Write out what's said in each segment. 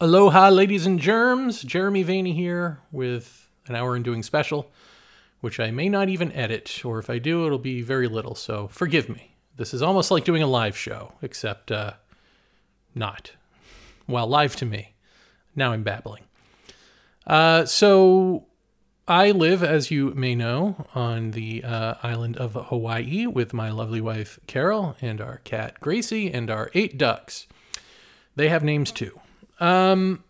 Aloha, ladies and germs. Jeremy Vaeni here with an Our Undoing special, which I may not even edit, or if I do, it'll be very little. So forgive me. This is almost like doing a live show, except uh, not. Well, live to me. Now I'm babbling. Uh, so I live, as you may know, on the uh, island of Hawaii with my lovely wife Carol and our cat Gracie and our eight ducks. They have names too. Um,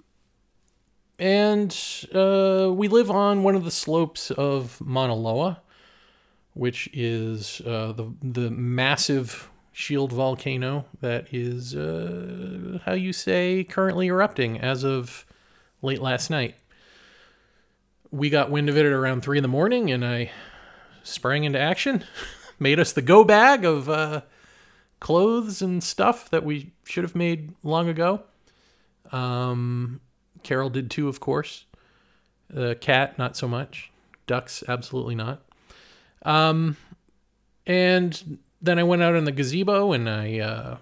and uh, we live on one of the slopes of Mauna Loa, which is uh, the the massive shield volcano that is uh, how you say currently erupting as of late last night. We got wind of it at around three in the morning, and I sprang into action. made us the go bag of uh, clothes and stuff that we should have made long ago. Um, Carol did too, of course. The cat, not so much. Ducks, absolutely not. Um, and then I went out in the gazebo and I, uh,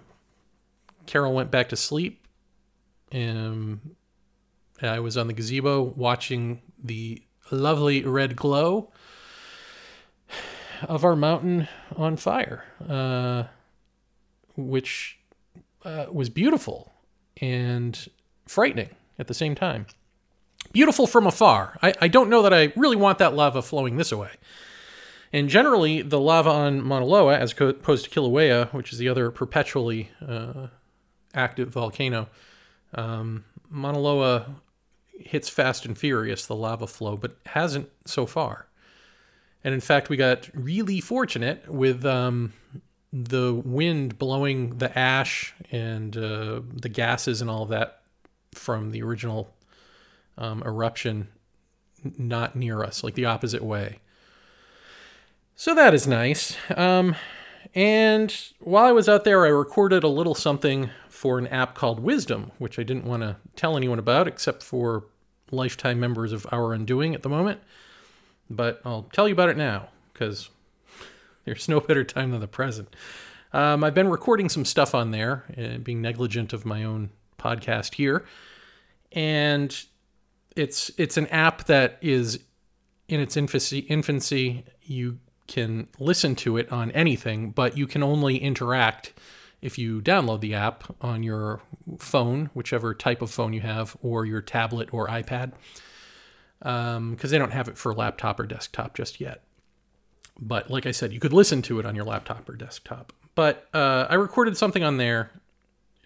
Carol went back to sleep. And I was on the gazebo watching the lovely red glow of our mountain on fire, uh, which uh, was beautiful. And frightening at the same time. Beautiful from afar. I, I don't know that I really want that lava flowing this way. And generally, the lava on Mauna Loa, as opposed to Kilauea, which is the other perpetually uh, active volcano, um, Mauna Loa hits fast and furious, the lava flow, but hasn't so far. And in fact, we got really fortunate with um, the wind blowing the ash and uh, the gases and all of that from the original um, eruption not near us, like the opposite way. So that is nice. Um, and while I was out there, I recorded a little something for an app called Wisdom, which I didn't want to tell anyone about except for lifetime members of Our Undoing at the moment. But I'll tell you about it now because there's no better time than the present. Um, I've been recording some stuff on there, uh, being negligent of my own podcast here, and it's it's an app that is in its infancy. Infancy, you can listen to it on anything, but you can only interact if you download the app on your phone, whichever type of phone you have, or your tablet or iPad, because um, they don't have it for laptop or desktop just yet. But like I said, you could listen to it on your laptop or desktop. But uh, I recorded something on there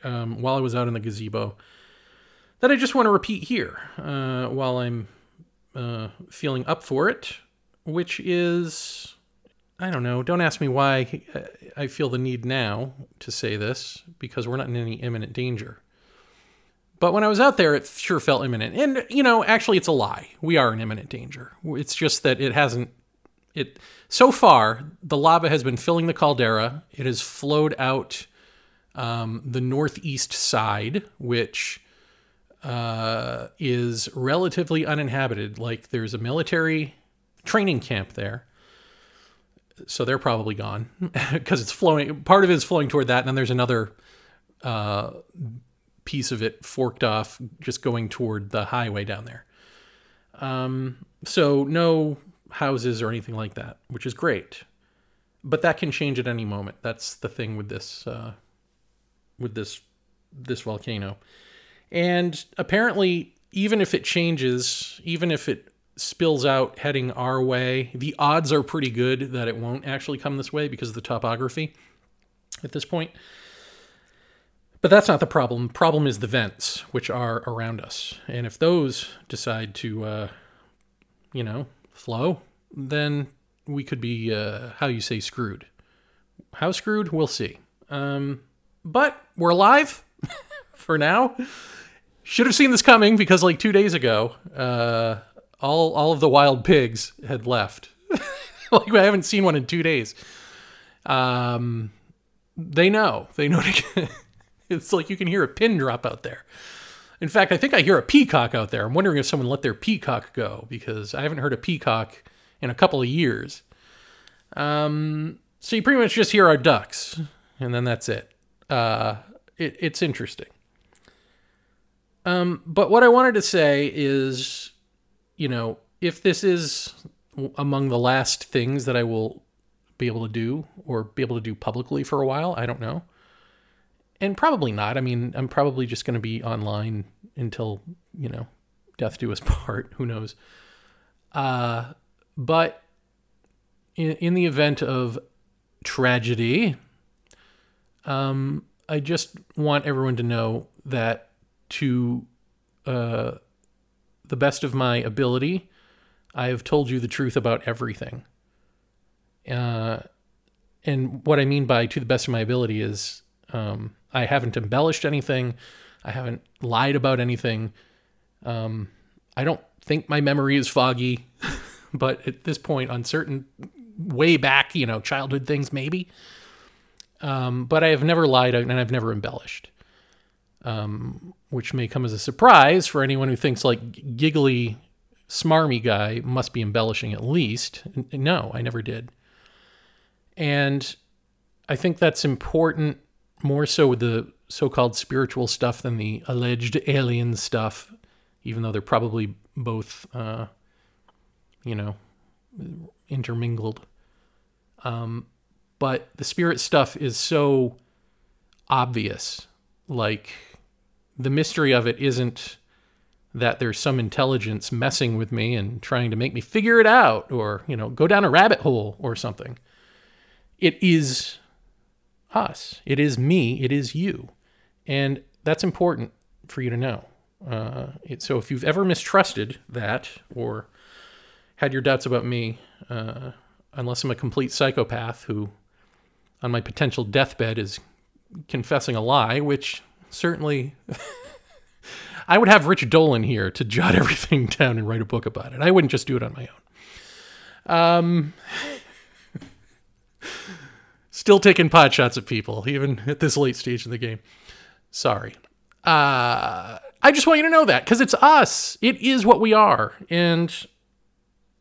um, while I was out in the gazebo that I just want to repeat here uh, while I'm uh, feeling up for it, which is I don't know. Don't ask me why I feel the need now to say this because we're not in any imminent danger. But when I was out there, it sure felt imminent. And, you know, actually, it's a lie. We are in imminent danger. It's just that it hasn't it so far the lava has been filling the caldera. It has flowed out um, the northeast side, which uh, is relatively uninhabited. Like there's a military training camp there. So they're probably gone because it's flowing. Part of it is flowing toward that, and then there's another uh, piece of it forked off, just going toward the highway down there. Um, so no houses or anything like that, which is great. But that can change at any moment. That's the thing with this uh, with this this volcano. And apparently, even if it changes, even if it spills out heading our way, the odds are pretty good that it won't actually come this way because of the topography at this point. But that's not the problem. The problem is the vents, which are around us. And if those decide to, uh, you know, flow, then we could be, uh, how you say, screwed. How screwed? We'll see. Um, but we're alive for now. Should have seen this coming because, like two days ago, uh, all all of the wild pigs had left. like I haven't seen one in two days. Um, they know. They know. To, it's like you can hear a pin drop out there. In fact, I think I hear a peacock out there. I'm wondering if someone let their peacock go because I haven't heard a peacock in a couple of years. Um, so you pretty much just hear our ducks, and then that's it. Uh, it it's interesting. Um, but what I wanted to say is, you know, if this is among the last things that I will be able to do or be able to do publicly for a while, I don't know. And probably not. I mean, I'm probably just going to be online until, you know, death do us part. Who knows? Uh, but in, in the event of tragedy, um, I just want everyone to know that to uh, the best of my ability, I have told you the truth about everything. Uh, and what I mean by to the best of my ability is um, I haven't embellished anything, I haven't lied about anything. Um, I don't think my memory is foggy, but at this point, on certain way back, you know, childhood things, maybe. Um, but I have never lied and I've never embellished, um, which may come as a surprise for anyone who thinks like giggly, smarmy guy must be embellishing at least. No, I never did. And I think that's important more so with the so called spiritual stuff than the alleged alien stuff, even though they're probably both, uh, you know, intermingled. Um, but the spirit stuff is so obvious. Like, the mystery of it isn't that there's some intelligence messing with me and trying to make me figure it out or, you know, go down a rabbit hole or something. It is us. It is me. It is you. And that's important for you to know. Uh, it, so if you've ever mistrusted that or had your doubts about me, uh, unless I'm a complete psychopath who, on my potential deathbed, is confessing a lie, which certainly I would have Rich Dolan here to jot everything down and write a book about it. I wouldn't just do it on my own. Um, still taking pot shots at people, even at this late stage in the game. Sorry. Uh, I just want you to know that because it's us. It is what we are, and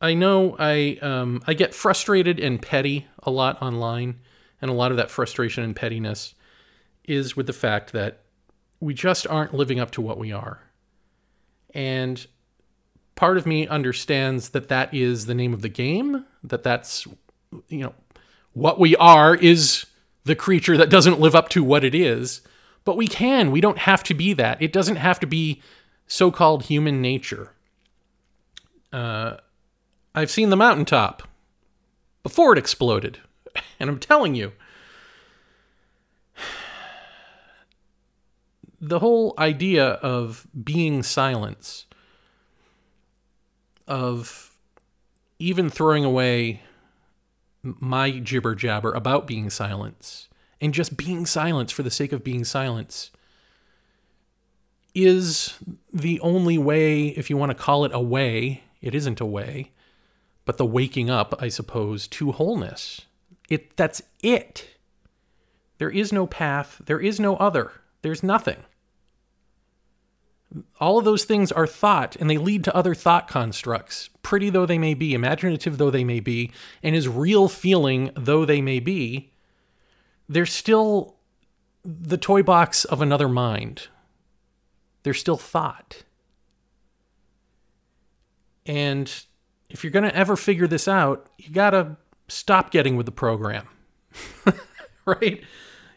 I know I um, I get frustrated and petty a lot online, and a lot of that frustration and pettiness is with the fact that we just aren't living up to what we are, and part of me understands that that is the name of the game. That that's you know what we are is the creature that doesn't live up to what it is but we can. We don't have to be that. It doesn't have to be so called human nature. Uh, I've seen the mountaintop before it exploded. And I'm telling you, the whole idea of being silence, of even throwing away my jibber jabber about being silence, and just being silence for the sake of being silence is the only way, if you want to call it a way, it isn't a way, but the waking up, I suppose, to wholeness. It that's it. There is no path, there is no other. There's nothing. All of those things are thought and they lead to other thought constructs, pretty though they may be, imaginative though they may be, and as real feeling though they may be, they're still the toy box of another mind. They're still thought. And if you're going to ever figure this out, you got to stop getting with the program. right?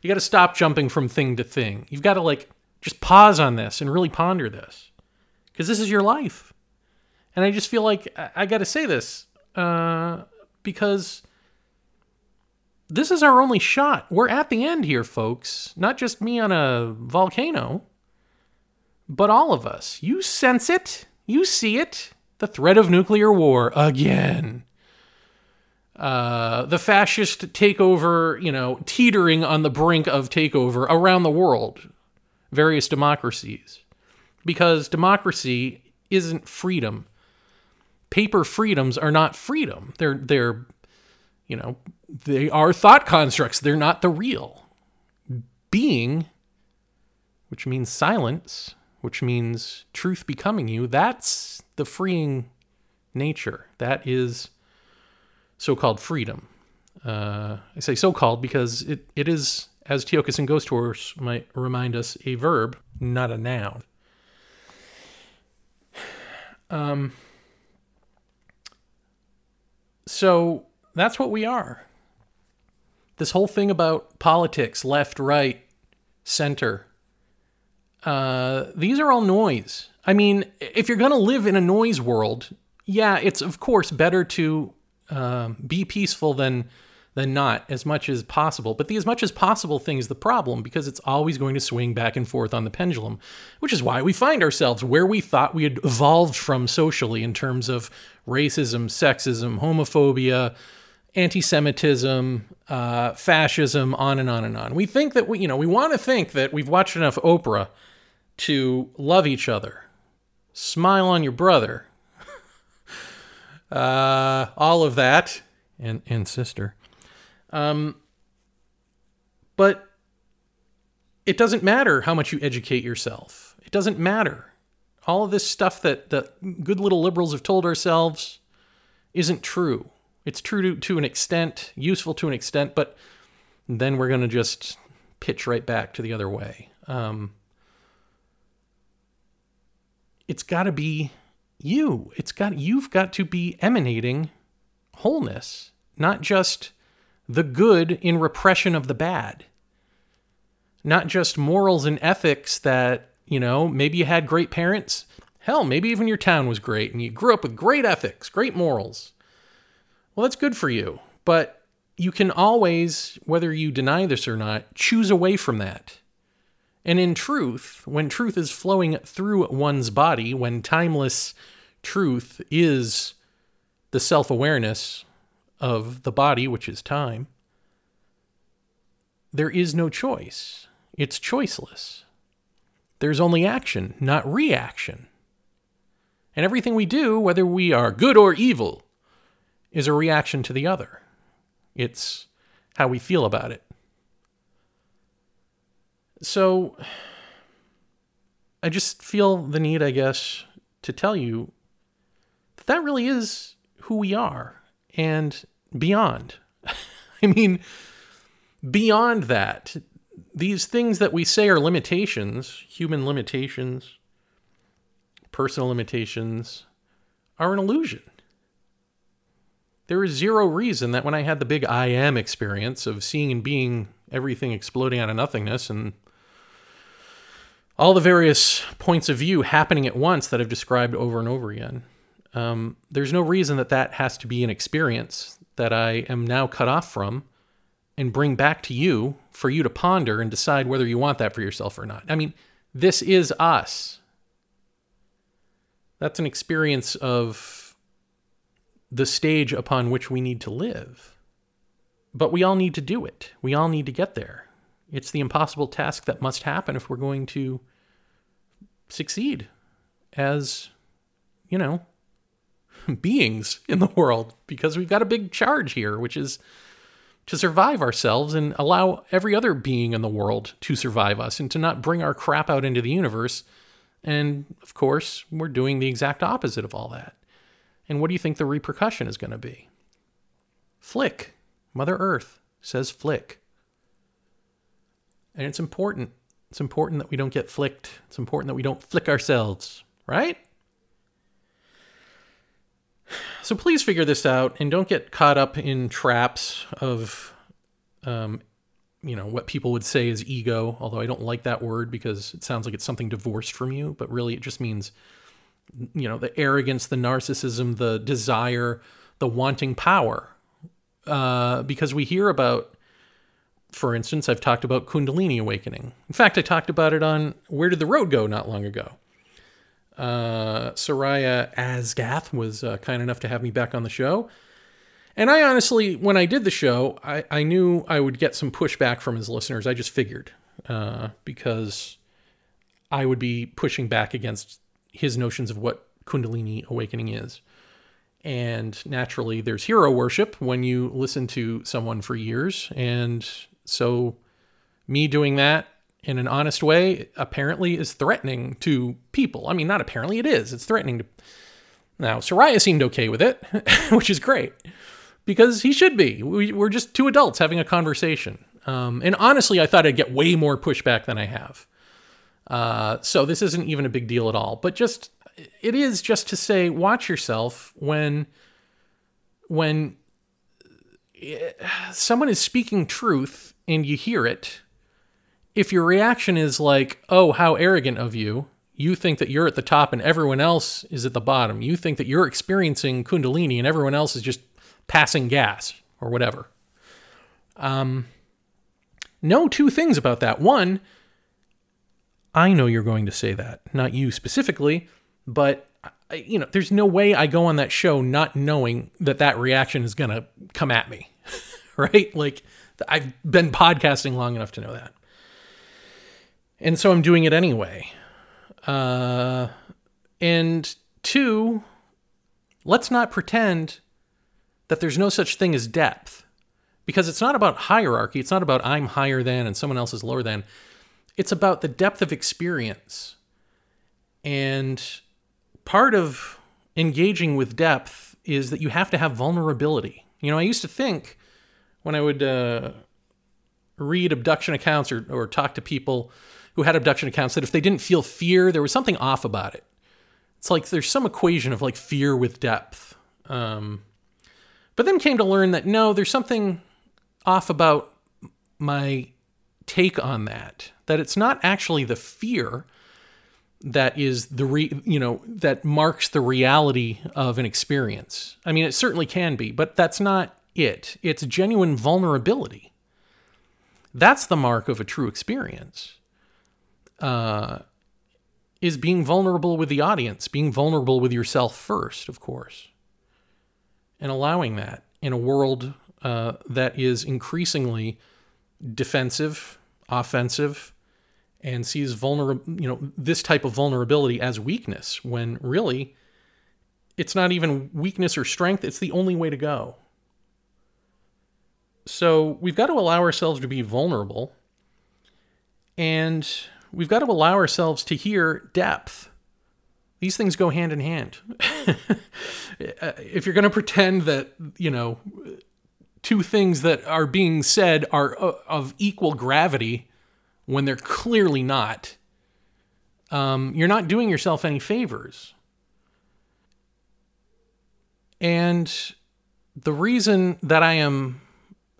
You got to stop jumping from thing to thing. You've got to like just pause on this and really ponder this because this is your life. And I just feel like I, I got to say this uh, because this is our only shot. We're at the end here, folks. Not just me on a volcano, but all of us. You sense it. You see it. The threat of nuclear war again. Uh, the fascist takeover, you know, teetering on the brink of takeover around the world, various democracies. Because democracy isn't freedom. Paper freedoms are not freedom. They're they're you know, they are thought constructs. They're not the real. Being, which means silence, which means truth becoming you, that's the freeing nature. That is so called freedom. Uh, I say so called because it, it is, as Tiokasin Ghost Horse might remind us, a verb, not a noun. Um, so that's what we are. This whole thing about politics, left, right, center, uh, these are all noise. I mean, if you're going to live in a noise world, yeah, it's of course better to uh, be peaceful than than not as much as possible. But the as much as possible thing is the problem because it's always going to swing back and forth on the pendulum, which is why we find ourselves where we thought we had evolved from socially in terms of racism, sexism, homophobia, anti-Semitism, uh, fascism, on and on and on. We think that we, you know, we want to think that we've watched enough Oprah to love each other, smile on your brother, uh, all of that, and and sister. Um, but it doesn't matter how much you educate yourself. It doesn't matter. All of this stuff that the good little liberals have told ourselves isn't true. It's true to, to an extent, useful to an extent, but then we're going to just pitch right back to the other way. Um, it's got to be you. It's got you've got to be emanating wholeness, not just the good in repression of the bad. Not just morals and ethics that, you know, maybe you had great parents. Hell, maybe even your town was great and you grew up with great ethics, great morals. Well, that's good for you. But you can always, whether you deny this or not, choose away from that. And in truth, when truth is flowing through one's body, when timeless truth is the self awareness of the body, which is time, there is no choice. It's choiceless. There's only action, not reaction. And everything we do, whether we are good or evil, is a reaction to the other. It's how we feel about it. So I just feel the need, I guess, to tell you that that really is who we are and beyond. I mean, beyond that, these things that we say are limitations, human limitations, personal limitations, are an illusion. There is zero reason that when I had the big I am experience of seeing and being everything exploding out of nothingness and all the various points of view happening at once that I've described over and over again, um, there's no reason that that has to be an experience that I am now cut off from and bring back to you for you to ponder and decide whether you want that for yourself or not. I mean, this is us. That's an experience of the stage upon which we need to live. But we all need to do it. We all need to get there. It's the impossible task that must happen if we're going to succeed as, you know, beings in the world because we've got a big charge here, which is to survive ourselves and allow every other being in the world to survive us and to not bring our crap out into the universe. And of course, we're doing the exact opposite of all that. And what do you think the repercussion is going to be? Flick. Mother Earth says flick. And it's important. It's important that we don't get flicked. It's important that we don't flick ourselves, right? So please figure this out and don't get caught up in traps of, um, you know, what people would say is ego, although I don't like that word because it sounds like it's something divorced from you, but really it just means, you know, the arrogance, the narcissism, the desire, the wanting power. Uh, because we hear about, for instance, I've talked about Kundalini awakening. In fact, I talked about it on Where Did the Road Go not long ago. Uh, Seriah Azkath was uh, kind enough to have me back on the show. And I honestly, when I did the show, I, I knew I would get some pushback from his listeners. I just figured uh, because I would be pushing back against his notions of what Kundalini awakening is. And naturally, there's hero worship when you listen to someone for years. And so, me doing that in an honest way apparently is threatening to people. I mean, not apparently, it is. It's threatening to. Now, Seriah seemed okay with it, which is great because he should be. We, are just two adults having a conversation. Um, and honestly, I thought I'd get way more pushback than I have. Uh, so this isn't even a big deal at all. But just, it is just to say watch yourself when when eh, someone is speaking truth and you hear it if your reaction is like oh how arrogant of you. You think that you're at the top and everyone else is at the bottom. You think that you're experiencing kundalini and everyone else is just passing gas or whatever. Um know two things about that. One I know you're going to say that, not you specifically, but you know, there's no way I go on that show not knowing that that reaction is going to come at me, right? Like I've been podcasting long enough to know that. And so I'm doing it anyway. Uh, and two, let's not pretend that there's no such thing as depth because it's not about hierarchy. It's not about I'm higher than and someone else is lower than. It's about the depth of experience. And part of engaging with depth is that you have to have vulnerability. You know, I used to think when I would uh, read abduction accounts or, or talk to people who had abduction accounts that if they didn't feel fear, there was something off about it. It's like there's some equation of like fear with depth. Um, but then came to learn that no, there's something off about my take on that. That it's not actually the fear that is the re, you know that marks the reality of an experience. I mean, it certainly can be, but that's not it. It's genuine vulnerability. That's the mark of a true experience. Uh, is being vulnerable with the audience, being vulnerable with yourself first, of course, and allowing that in a world uh, that is increasingly defensive, offensive, and sees vulnerable, you know, this type of vulnerability as weakness when really it's not even weakness or strength, it's the only way to go. So we've got to allow ourselves to be vulnerable and we've got to allow ourselves to hear depth. These things go hand in hand. if you're going to pretend that, you know, two things that are being said are uh, of equal gravity when they're clearly not, um, you're not doing yourself any favors. And the reason that I am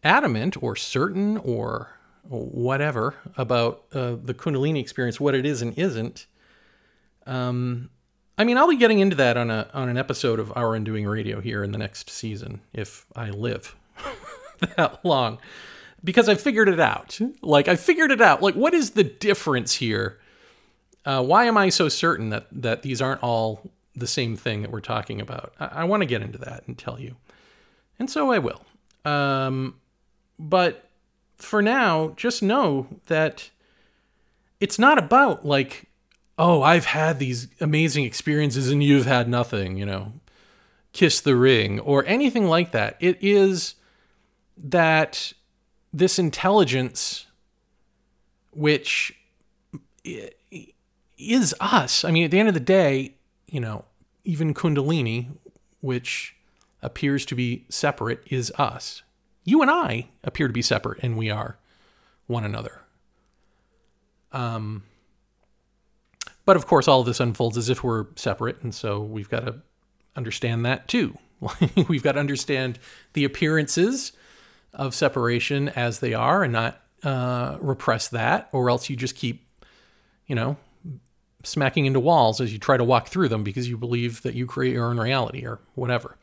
adamant or certain or whatever about uh, the Kundalini experience, what it is and isn't, um, I mean, I'll be getting into that on a on an episode of Our Undoing Radio here in the next season if I live. that long because I figured it out. Like I figured it out. Like what is the difference here? Uh, why am I so certain that that these aren't all the same thing that we're talking about? I, I want to get into that and tell you, and so I will. Um, but for now, just know that it's not about like, oh, I've had these amazing experiences and you've had nothing. You know, kiss the ring or anything like that. It is that this intelligence, which is us, I mean, at the end of the day, you know, even Kundalini, which appears to be separate, is us. You and I appear to be separate, and we are one another. Um, but of course, all of this unfolds as if we're separate, and so we've got to understand that too. we've got to understand the appearances of separation as they are and not uh, repress that, or else you just keep, you know, smacking into walls as you try to walk through them because you believe that you create your own reality or whatever.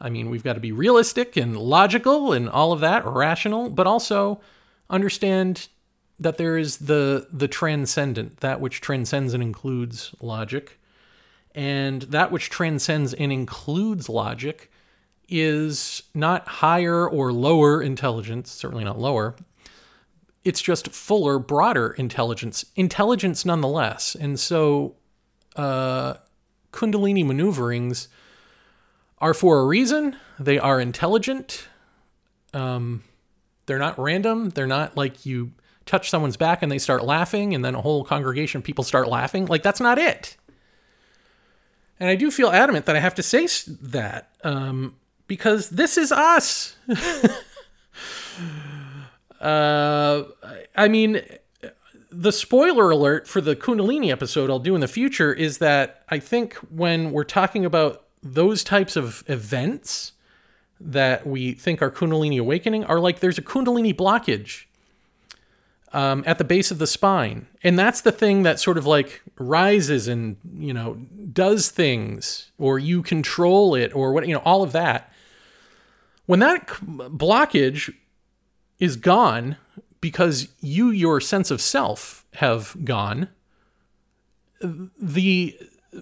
I mean, we've got to be realistic and logical and all of that, rational, but also understand that there is the the transcendent, that which transcends and includes logic, and that which transcends and includes logic is not higher or lower intelligence, certainly not lower. It's just fuller, broader intelligence, intelligence nonetheless. And so, uh, Kundalini maneuverings are for a reason. They are intelligent. Um, they're not random. They're not like you touch someone's back and they start laughing, and then a whole congregation of people start laughing. Like, that's not it. And I do feel adamant that I have to say that. Um, because this is us. uh, I mean, the spoiler alert for the Kundalini episode I'll do in the future is that I think when we're talking about those types of events that we think are Kundalini awakening are like there's a Kundalini blockage um, at the base of the spine. And that's the thing that sort of like rises and, you know, does things or you control it or what, you know, all of that. When that blockage is gone because you, your sense of self, have gone, the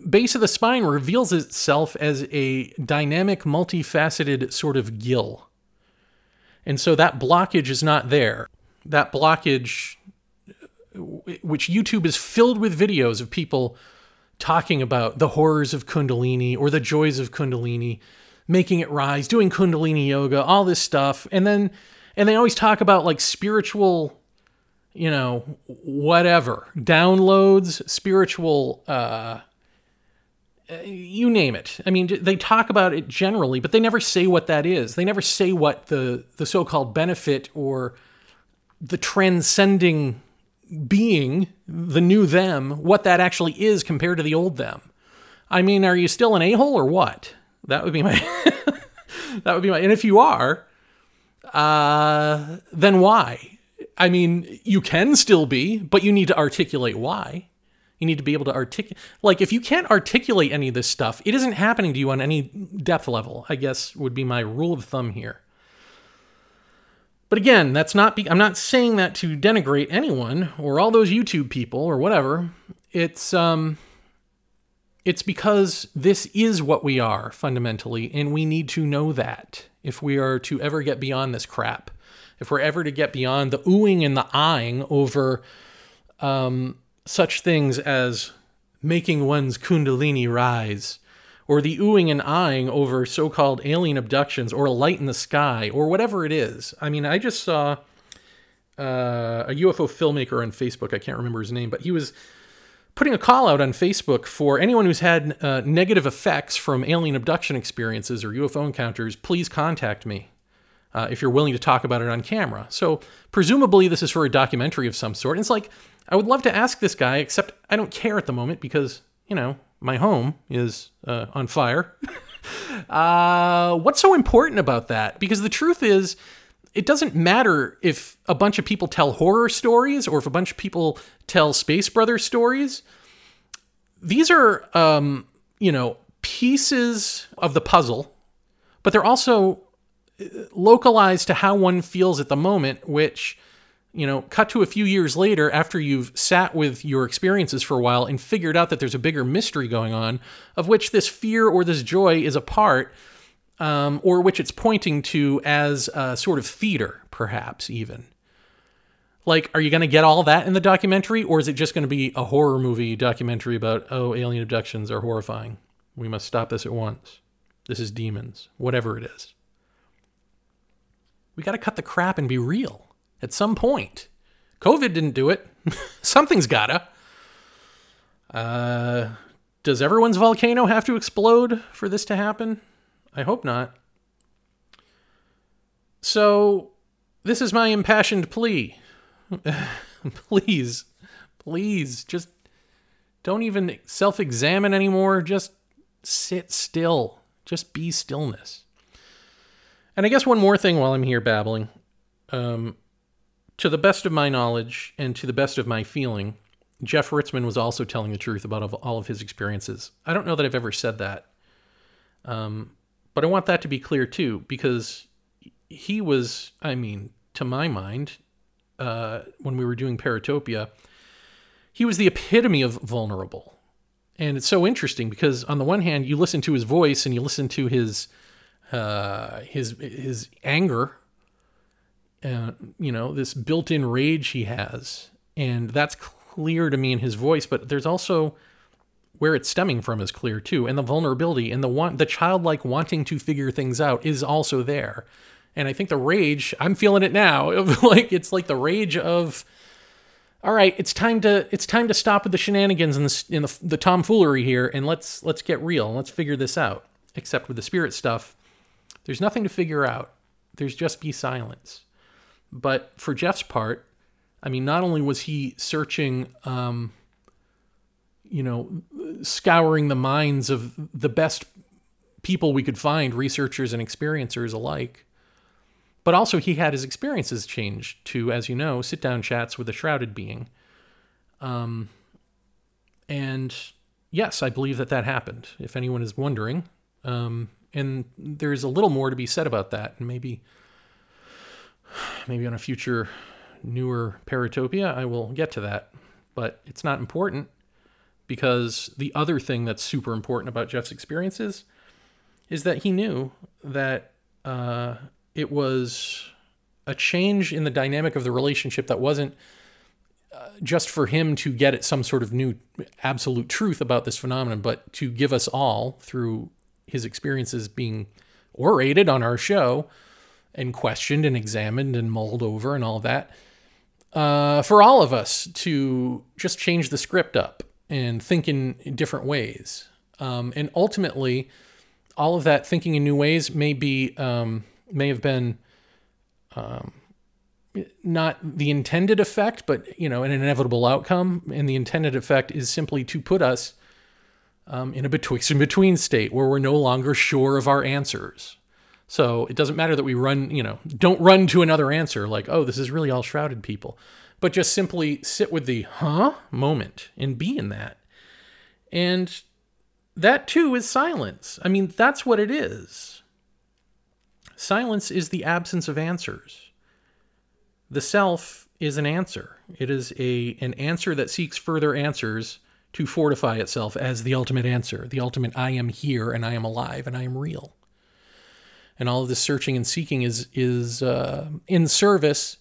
base of the spine reveals itself as a dynamic, multifaceted sort of gill. And so that blockage is not there that blockage, which YouTube is filled with videos of people talking about the horrors of Kundalini or the joys of Kundalini, making it rise, doing Kundalini yoga, all this stuff. And then, and they always talk about like spiritual, you know, whatever, downloads, spiritual, uh, you name it. I mean, they talk about it generally, but they never say what that is. They never say what the the so-called benefit or the transcending being, the new them, what that actually is compared to the old them. I mean, are you still an a hole or what? That would be my. that would be my. And if you are, uh, then why? I mean, you can still be, but you need to articulate why. You need to be able to articulate. Like, if you can't articulate any of this stuff, it isn't happening to you on any depth level, I guess would be my rule of thumb here. But again, that's not be- I'm not saying that to denigrate anyone or all those YouTube people or whatever. It's um it's because this is what we are fundamentally and we need to know that if we are to ever get beyond this crap. If we're ever to get beyond the oohing and the eyeing over um, such things as making one's kundalini rise or the oohing and eyeing over so called alien abductions or a light in the sky or whatever it is. I mean, I just saw uh, a UFO filmmaker on Facebook. I can't remember his name, but he was putting a call out on Facebook for anyone who's had uh, negative effects from alien abduction experiences or UFO encounters, please contact me. Uh, if you're willing to talk about it on camera. So, presumably, this is for a documentary of some sort. And it's like, I would love to ask this guy, except I don't care at the moment because, you know, my home is uh, on fire. uh, what's so important about that? Because the truth is, it doesn't matter if a bunch of people tell horror stories or if a bunch of people tell Space Brothers stories. These are, um, you know, pieces of the puzzle, but they're also uh, localized to how one feels at the moment, which you know, cut to a few years later after you've sat with your experiences for a while and figured out that there's a bigger mystery going on, of which this fear or this joy is a part, um, or which it's pointing to as a sort of theater, perhaps even. Like, are you going to get all that in the documentary, or is it just going to be a horror movie documentary about, oh, alien abductions are horrifying? We must stop this at once. This is demons, whatever it is. We got to cut the crap and be real at some point. COVID didn't do it. Something's gotta. Uh, does everyone's volcano have to explode for this to happen? I hope not. So, this is my impassioned plea. please, please, just don't even self examine anymore. Just sit still. Just be stillness. And I guess one more thing while I'm here babbling. Um, to the best of my knowledge and to the best of my feeling, Jeff Ritzmann was also telling the truth about all of his experiences. I don't know that I've ever said that. Um, but I want that to be clear too, because he was, I mean, to my mind, uh, when we were doing Paratopia, he was the epitome of vulnerable. And it's so interesting because on the one hand, you listen to his voice and you listen to his uh, his his anger uh, you know, this built-in rage he has, and that's clear to me in his voice. But there's also where it's stemming from is clear too, and the vulnerability and the want, the childlike wanting to figure things out is also there. And I think the rage, I'm feeling it now. like it's like the rage of, all right, it's time to it's time to stop with the shenanigans and the in the, the tomfoolery here, and let's let's get real. Let's figure this out. Except with the spirit stuff, there's nothing to figure out. There's just be silence. But for Jeff's part, I mean, not only was he searching, um, you know, scouring the minds of the best people we could find, researchers and experiencers alike, but also he had his experiences changed to, as you know, sit down chats with a shrouded being. Um, and yes, I believe that that happened. If anyone is wondering, um, and there's a little more to be said about that, and maybe, maybe on a future newer Paratopia, I will get to that. But it's not important because the other thing that's super important about Jeff's experiences is that he knew that uh, it was a change in the dynamic of the relationship that wasn't uh, just for him to get at some sort of new absolute truth about this phenomenon, but to give us all through his experiences being orated on our show and questioned and examined and mulled over and all that, uh, for all of us to just change the script up and think in, different ways. Um, and ultimately, all of that thinking in new ways may be um, may have been um, not the intended effect, but you know, an inevitable outcome. And the intended effect is simply to put us um, in a betwixt and between state where we're no longer sure of our answers. So it doesn't matter that we run, you know, don't run to another answer like, oh, this is really all shrouded people, but just simply sit with the huh moment and be in that. And that too is silence. I mean, that's what it is. Silence is the absence of answers. The self is an answer. It is a an answer that seeks further answers to fortify itself as the ultimate answer, the ultimate I am here and I am alive and I am real. And all of this searching and seeking is is uh, in service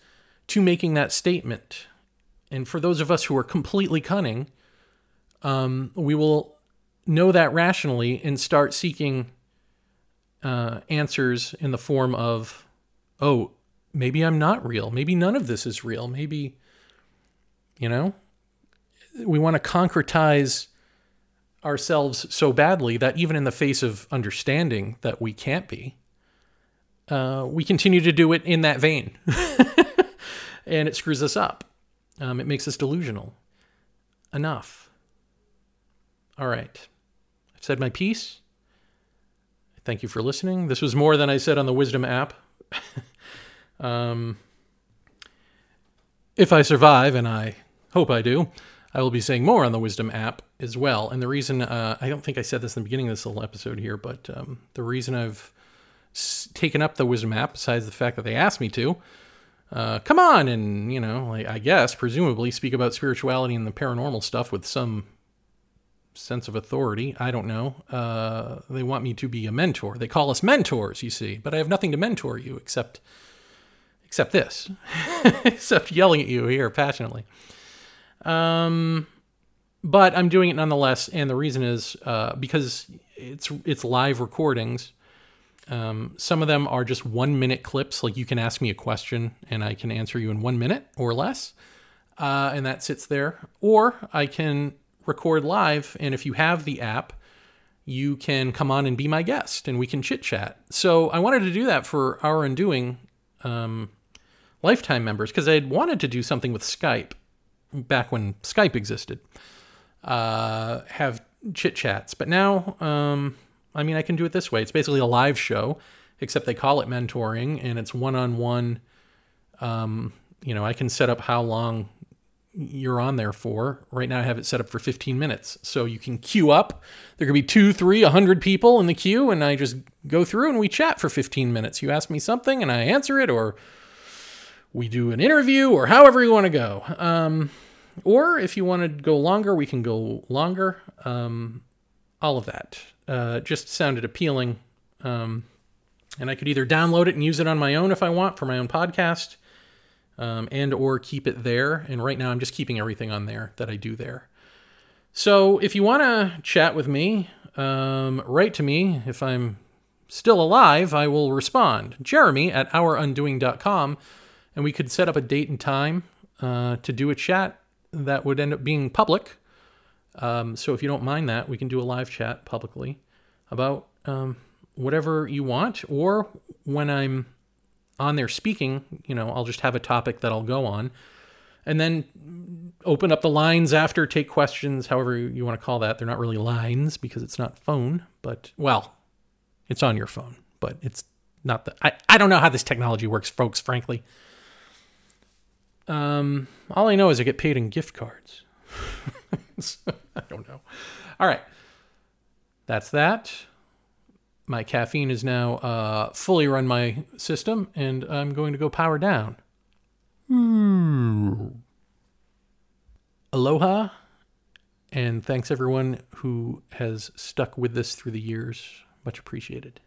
to making that statement. And for those of us who are completely cunning, um, we will know that rationally and start seeking uh, answers in the form of, oh, maybe I'm not real. Maybe none of this is real. Maybe, you know, we want to concretize ourselves so badly that even in the face of understanding that we can't be, uh, we continue to do it in that vein. and it screws us up. Um, it makes us delusional. Enough. All right. I've said my piece. Thank you for listening. This was more than I said on the Wisdom app. um, if I survive, and I hope I do, I will be saying more on the Wisdom app as well. And the reason, uh, I don't think I said this in the beginning of this little episode here, but um, the reason I've taken up the Wisdom app, besides the fact that they asked me to, uh, come on and, you know, like, I guess, presumably speak about spirituality and the paranormal stuff with some sense of authority. I don't know. Uh, they want me to be a mentor. They call us mentors, you see, but I have nothing to mentor you except except this, except yelling at you here passionately. Um, but I'm doing it nonetheless, and the reason is uh, because it's it's live recordings. Um, some of them are just one minute clips, like you can ask me a question and I can answer you in one minute or less, uh, and that sits there. Or I can record live, and if you have the app, you can come on and be my guest, and we can chit chat. So I wanted to do that for our Undoing um, lifetime members because I had wanted to do something with Skype back when Skype existed, uh, have chit chats. But now, um, I mean, I can do it this way. It's basically a live show, except they call it mentoring, and it's one on one. You know, I can set up how long you're on there for. Right now, I have it set up for 15 minutes. So you can queue up. There could be two, three, a hundred people in the queue, and I just go through and we chat for 15 minutes. You ask me something, and I answer it, or we do an interview, or however you want to go. Um, or if you want to go longer, we can go longer. Um, all of that uh, just sounded appealing. Um, and I could either download it and use it on my own if I want for my own podcast, um, and or keep it there. And right now, I'm just keeping everything on there that I do there. So if you want to chat with me, um, write to me. If I'm still alive, I will respond. Jeremy at ourundoing.com, and we could set up a date and time uh, to do a chat that would end up being public. Um, so if you don't mind that, we can do a live chat publicly about um, whatever you want, or when I'm on there speaking, you know, I'll just have a topic that I'll go on. and then open up the lines after, take questions, however you want to call that. They're not really lines because it's not phone, but well, it's on your phone, but it's not the. I, I don't know how this technology works, folks, frankly. Um, all I know is I get paid in gift cards. I don't know. All right. That's that. My caffeine is now uh, fully run my system, and I'm going to go power down. Aloha, and thanks everyone who has stuck with this through the years. Much appreciated.